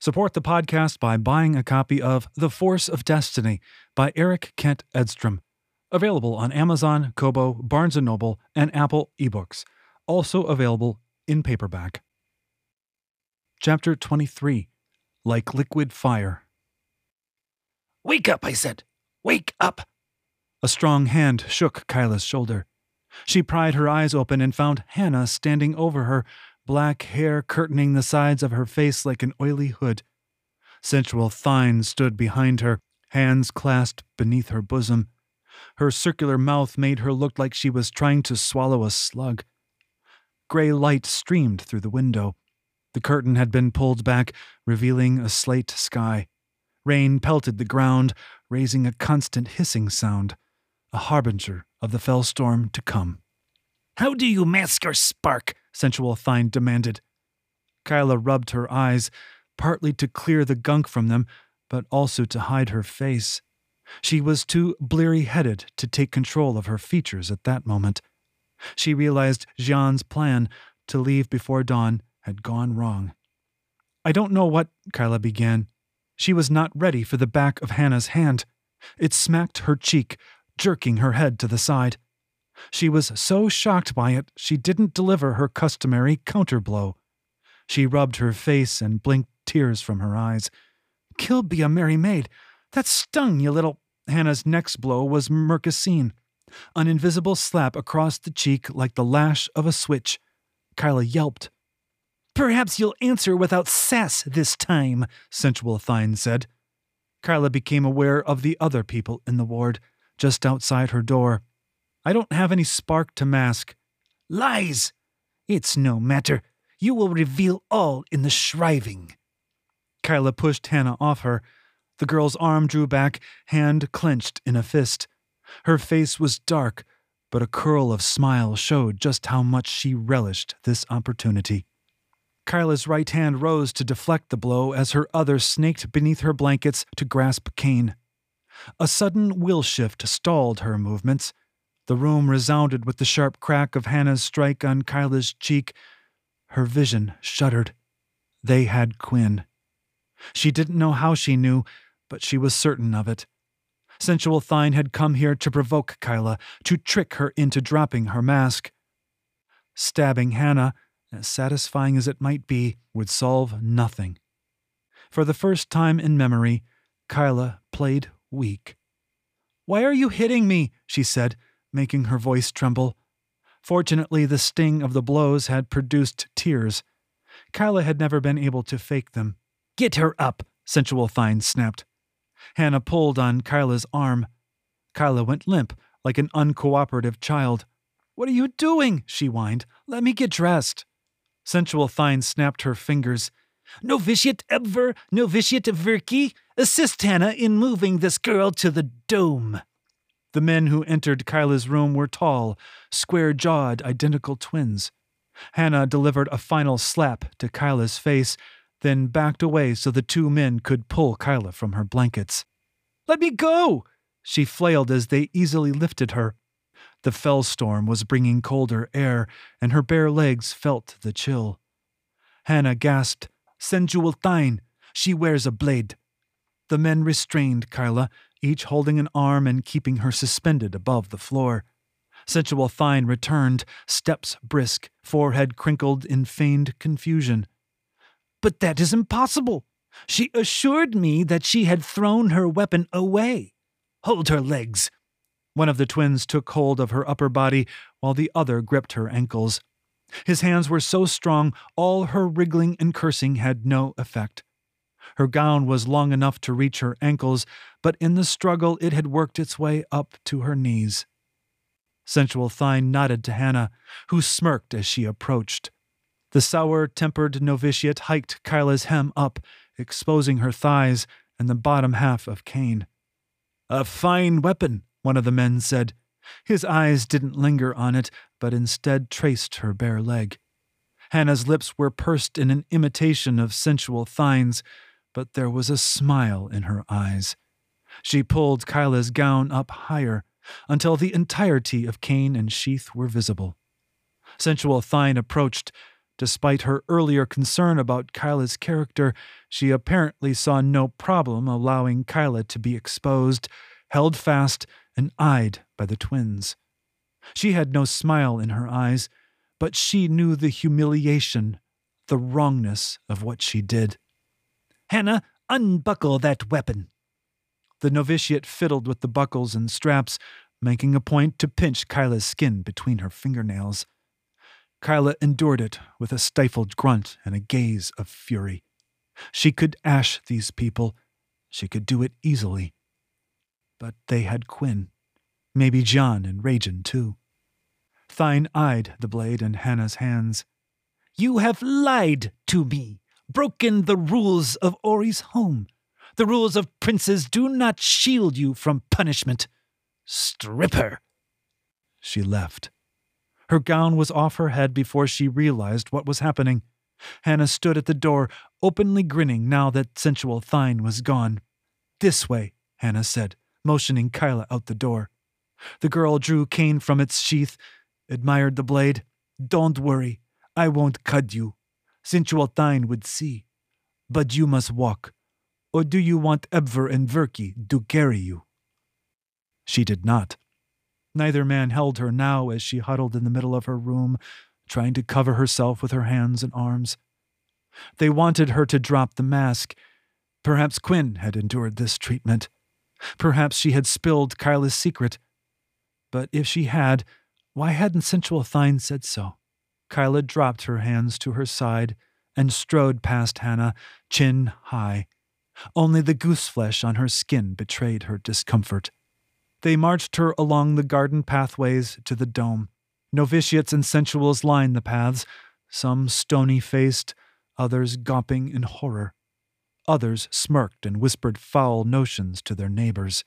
Support the podcast by buying a copy of The Force of Destiny by Eric Kent Edstrom. Available on Amazon, Kobo, Barnes & Noble, and Apple eBooks. Also available in paperback. Chapter 23 Like Liquid Fire. Wake up, I said. Wake up. A strong hand shook Kyla's shoulder. She pried her eyes open and found Hannah standing over her, black hair curtaining the sides of her face like an oily hood. Sensual Thine stood behind her, hands clasped beneath her bosom. Her circular mouth made her look like she was trying to swallow a slug. Gray light streamed through the window. The curtain had been pulled back, revealing a slate sky. Rain pelted the ground, raising a constant hissing sound, a harbinger of the fell storm to come. How do you mask your spark? Sensual Thine demanded. Kyla rubbed her eyes, partly to clear the gunk from them, but also to hide her face. She was too bleary headed to take control of her features at that moment. She realized Jean's plan to leave before dawn had gone wrong. I don't know what, Kyla began. She was not ready for the back of Hannah's hand. It smacked her cheek, jerking her head to the side. She was so shocked by it, she didn't deliver her customary counterblow. She rubbed her face and blinked tears from her eyes. Kill be a merry maid. That stung, you little. Hannah's next blow was Mercasine. An invisible slap across the cheek like the lash of a switch. Kyla yelped. Perhaps you'll answer without sass this time, Sensual Thine said. Kyla became aware of the other people in the ward, just outside her door. I don't have any spark to mask. Lies! It's no matter. You will reveal all in the shriving. Kyla pushed Hannah off her. The girl's arm drew back, hand clenched in a fist. Her face was dark, but a curl of smile showed just how much she relished this opportunity. Kyla's right hand rose to deflect the blow as her other snaked beneath her blankets to grasp Kane. A sudden will shift stalled her movements. The room resounded with the sharp crack of Hannah's strike on Kyla's cheek. Her vision shuddered. They had Quinn. She didn't know how she knew, but she was certain of it. Sensual Thine had come here to provoke Kyla, to trick her into dropping her mask. Stabbing Hannah, as satisfying as it might be, would solve nothing. For the first time in memory, Kyla played weak. Why are you hitting me? she said, making her voice tremble. Fortunately, the sting of the blows had produced tears. Kyla had never been able to fake them. Get her up, Sensual Thine snapped. Hannah pulled on Kyla's arm. Kyla went limp, like an uncooperative child. What are you doing? she whined. Let me get dressed. Sensual Thine snapped her fingers. Novitiate Ebver, Novitiate Virki, assist Hannah in moving this girl to the dome. The men who entered Kyla's room were tall, square jawed, identical twins. Hannah delivered a final slap to Kyla's face, then backed away so the two men could pull Kyla from her blankets. Let me go! She flailed as they easily lifted her. The fell storm was bringing colder air, and her bare legs felt the chill. Hannah gasped, Sensual Thine! She wears a blade. The men restrained Kyla, each holding an arm and keeping her suspended above the floor. Sensual Thine returned, steps brisk, forehead crinkled in feigned confusion. But that is impossible. She assured me that she had thrown her weapon away. Hold her legs. One of the twins took hold of her upper body while the other gripped her ankles. His hands were so strong, all her wriggling and cursing had no effect. Her gown was long enough to reach her ankles, but in the struggle it had worked its way up to her knees. Sensual Thine nodded to Hannah, who smirked as she approached. The sour tempered novitiate hiked Kyla's hem up, exposing her thighs and the bottom half of Kane. A fine weapon, one of the men said. His eyes didn't linger on it, but instead traced her bare leg. Hannah's lips were pursed in an imitation of sensual Thine's, but there was a smile in her eyes. She pulled Kyla's gown up higher until the entirety of cane and sheath were visible. Sensual Thine approached, Despite her earlier concern about Kyla's character, she apparently saw no problem allowing Kyla to be exposed, held fast, and eyed by the twins. She had no smile in her eyes, but she knew the humiliation, the wrongness of what she did. Hannah, unbuckle that weapon. The novitiate fiddled with the buckles and straps, making a point to pinch Kyla's skin between her fingernails. Kyla endured it with a stifled grunt and a gaze of fury. She could ash these people. She could do it easily. But they had Quinn. Maybe John and Rajan, too. Thine eyed the blade in Hannah's hands. You have lied to me, broken the rules of Ori's home. The rules of princes do not shield you from punishment. Strip her. She left. Her gown was off her head before she realized what was happening. Hannah stood at the door, openly grinning now that sensual Thine was gone. This way, Hannah said, motioning Kyla out the door. The girl drew cane from its sheath, admired the blade. Don't worry, I won't cut you. Sensual Thine would see. But you must walk. Or do you want Ebver and Verki to carry you? She did not. Neither man held her now as she huddled in the middle of her room, trying to cover herself with her hands and arms. They wanted her to drop the mask. Perhaps Quinn had endured this treatment. Perhaps she had spilled Kyla's secret. But if she had, why hadn't Sensual Thine said so? Kyla dropped her hands to her side and strode past Hannah, chin high. Only the goose flesh on her skin betrayed her discomfort. They marched her along the garden pathways to the dome. Novitiates and sensuals lined the paths, some stony faced, others gawping in horror. Others smirked and whispered foul notions to their neighbors.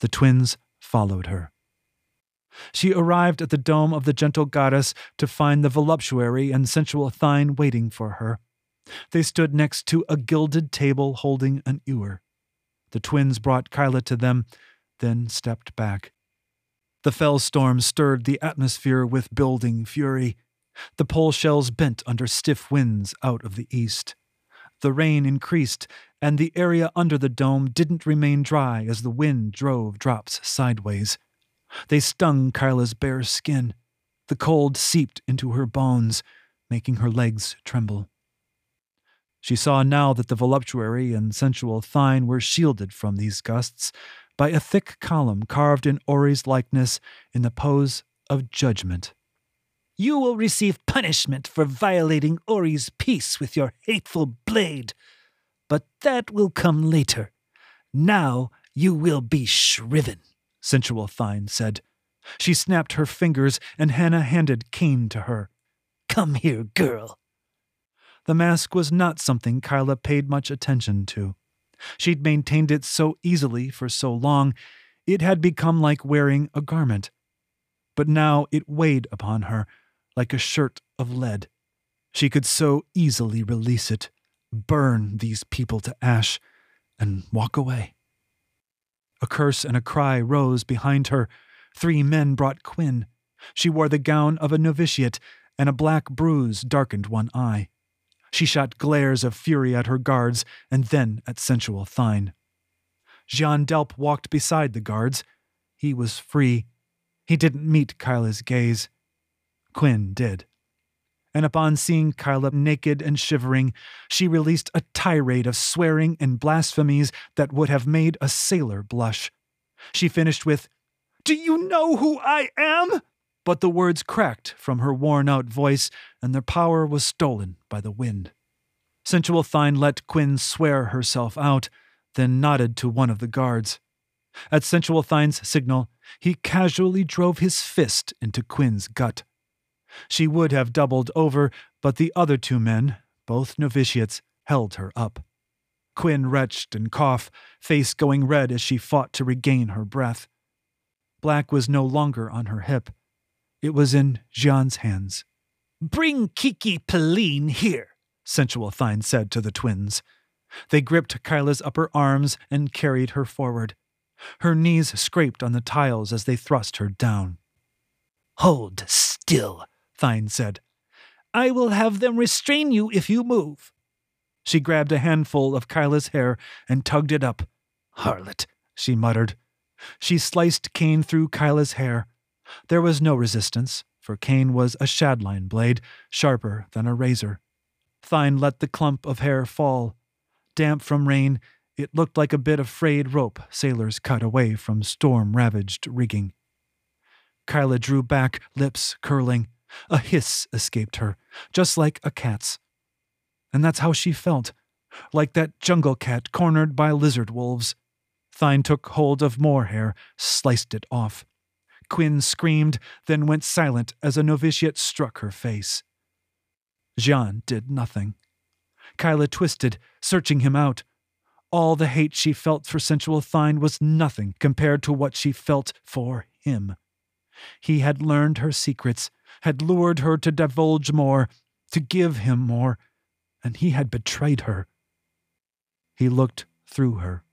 The twins followed her. She arrived at the dome of the gentle goddess to find the voluptuary and sensual Thine waiting for her. They stood next to a gilded table holding an ewer. The twins brought Kyla to them, then stepped back. The fell storm stirred the atmosphere with building fury. The pole shells bent under stiff winds out of the east. The rain increased, and the area under the dome didn't remain dry as the wind drove drops sideways. They stung Kyla's bare skin. The cold seeped into her bones, making her legs tremble. She saw now that the voluptuary and sensual Thine were shielded from these gusts by a thick column carved in Ori's likeness in the pose of judgment. You will receive punishment for violating Ori's peace with your hateful blade, but that will come later. Now you will be shriven, Sensual Thine said. She snapped her fingers, and Hannah handed cane to her. Come here, girl. The mask was not something Kyla paid much attention to. She'd maintained it so easily for so long, it had become like wearing a garment. But now it weighed upon her like a shirt of lead. She could so easily release it, burn these people to ash, and walk away. A curse and a cry rose behind her. Three men brought Quinn. She wore the gown of a novitiate, and a black bruise darkened one eye. She shot glares of fury at her guards and then at sensual Thine. Jean Delp walked beside the guards. He was free. He didn't meet Kyla's gaze. Quinn did. And upon seeing Kyla naked and shivering, she released a tirade of swearing and blasphemies that would have made a sailor blush. She finished with, Do you know who I am? but the words cracked from her worn out voice, and their power was stolen by the wind. Sensual Thine let Quinn swear herself out, then nodded to one of the guards. At Sensual Thine's signal, he casually drove his fist into Quinn's gut. She would have doubled over, but the other two men, both novitiates, held her up. Quinn retched and coughed, face going red as she fought to regain her breath. Black was no longer on her hip. It was in Jean's hands. Bring Kiki Peline here, Sensual Thine said to the twins. They gripped Kyla's upper arms and carried her forward. Her knees scraped on the tiles as they thrust her down. Hold still, Thine said. I will have them restrain you if you move. She grabbed a handful of Kyla's hair and tugged it up. Harlot, she muttered. She sliced Cain through Kyla's hair. There was no resistance, for Cain was a shadline blade, sharper than a razor. Thine let the clump of hair fall. Damp from rain, it looked like a bit of frayed rope sailors cut away from storm ravaged rigging. Kyla drew back, lips curling. A hiss escaped her, just like a cat's. And that's how she felt, like that jungle cat cornered by lizard wolves. Thine took hold of more hair, sliced it off. Quinn screamed, then went silent as a novitiate struck her face. Jean did nothing. Kyla twisted, searching him out. All the hate she felt for sensual Thine was nothing compared to what she felt for him. He had learned her secrets, had lured her to divulge more, to give him more, and he had betrayed her. He looked through her.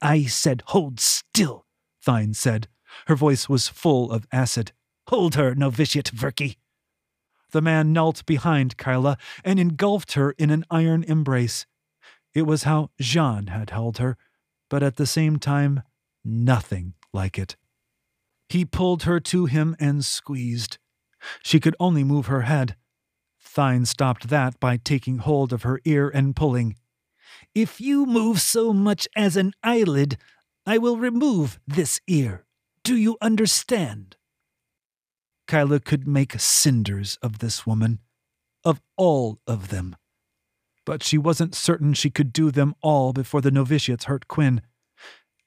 I said, hold still, Thine said. Her voice was full of acid. Hold her, novitiate Verki. The man knelt behind Kyla and engulfed her in an iron embrace. It was how Jean had held her, but at the same time, nothing like it. He pulled her to him and squeezed. She could only move her head. Thine stopped that by taking hold of her ear and pulling. If you move so much as an eyelid, I will remove this ear. Do you understand? Kyla could make cinders of this woman, of all of them. But she wasn't certain she could do them all before the novitiates hurt Quinn.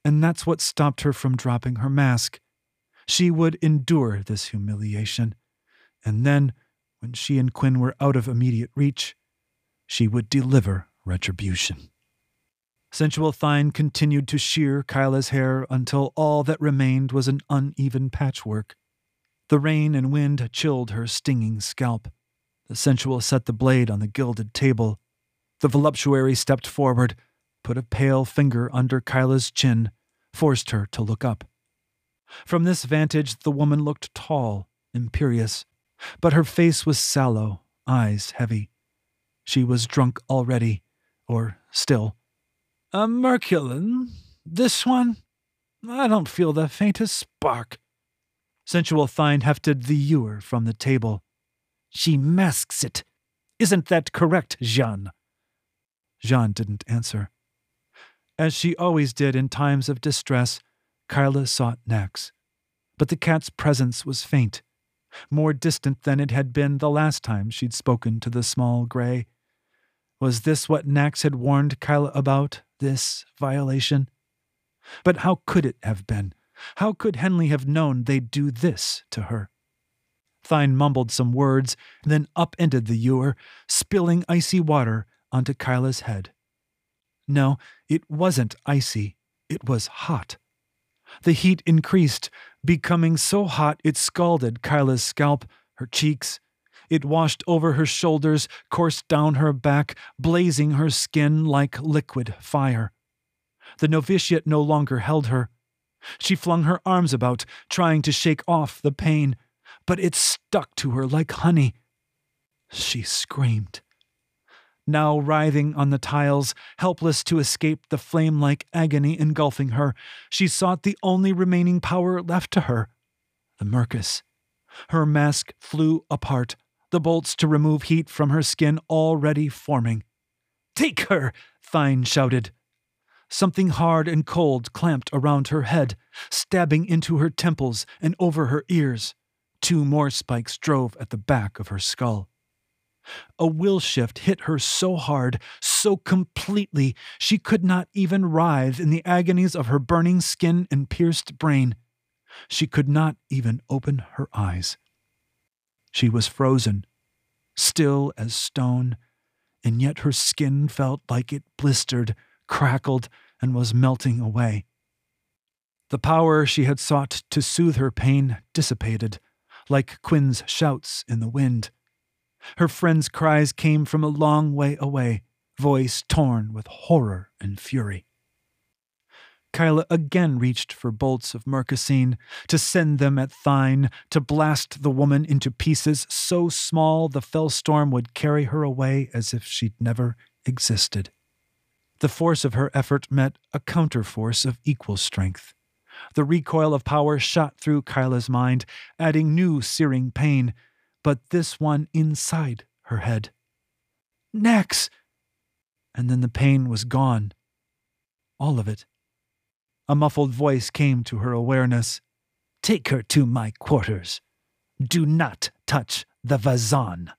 And that's what stopped her from dropping her mask. She would endure this humiliation. And then, when she and Quinn were out of immediate reach, she would deliver retribution. Sensual Thine continued to shear Kyla's hair until all that remained was an uneven patchwork. The rain and wind chilled her stinging scalp. The sensual set the blade on the gilded table. The voluptuary stepped forward, put a pale finger under Kyla's chin, forced her to look up. From this vantage, the woman looked tall, imperious, but her face was sallow, eyes heavy. She was drunk already, or still. A Merculin? This one? I don't feel the faintest spark. Sensual Thine hefted the ewer from the table. She masks it. Isn't that correct, Jean? Jean didn't answer. As she always did in times of distress, Kyla sought Nax. But the cat's presence was faint, more distant than it had been the last time she'd spoken to the small gray. Was this what Nax had warned Kyla about, this violation? But how could it have been? How could Henley have known they'd do this to her? Thine mumbled some words, then upended the ewer, spilling icy water onto Kyla's head. No, it wasn't icy. It was hot. The heat increased, becoming so hot it scalded Kyla's scalp, her cheeks. It washed over her shoulders, coursed down her back, blazing her skin like liquid fire. The novitiate no longer held her. She flung her arms about, trying to shake off the pain, but it stuck to her like honey. She screamed. Now writhing on the tiles, helpless to escape the flame like agony engulfing her, she sought the only remaining power left to her the Mercus. Her mask flew apart, the bolts to remove heat from her skin already forming. Take her! Thine shouted. Something hard and cold clamped around her head, stabbing into her temples and over her ears. Two more spikes drove at the back of her skull. A will shift hit her so hard, so completely, she could not even writhe in the agonies of her burning skin and pierced brain. She could not even open her eyes. She was frozen, still as stone, and yet her skin felt like it blistered crackled, and was melting away. The power she had sought to soothe her pain dissipated, like Quinn's shouts in the wind. Her friend's cries came from a long way away, voice torn with horror and fury. Kyla again reached for bolts of Mercosine to send them at Thine to blast the woman into pieces so small the fell storm would carry her away as if she'd never existed. The force of her effort met a counterforce of equal strength. The recoil of power shot through Kyla's mind, adding new searing pain, but this one inside her head. Nax! And then the pain was gone. All of it. A muffled voice came to her awareness. Take her to my quarters. Do not touch the Vazan.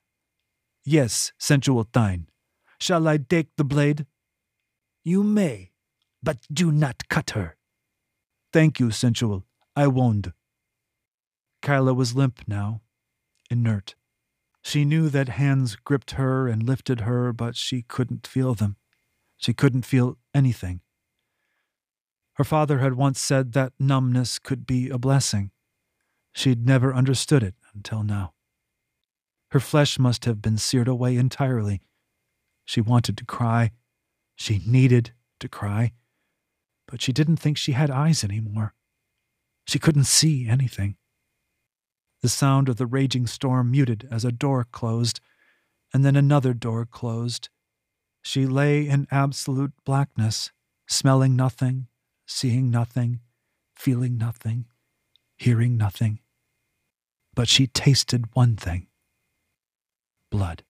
Yes, sensual Thine. Shall I take the blade? You may, but do not cut her. Thank you, sensual. I won't. Kyla was limp now, inert. She knew that hands gripped her and lifted her, but she couldn't feel them. She couldn't feel anything. Her father had once said that numbness could be a blessing. She'd never understood it until now. Her flesh must have been seared away entirely. She wanted to cry. She needed to cry. But she didn't think she had eyes anymore. She couldn't see anything. The sound of the raging storm muted as a door closed, and then another door closed. She lay in absolute blackness, smelling nothing, seeing nothing, feeling nothing, hearing nothing. But she tasted one thing blood.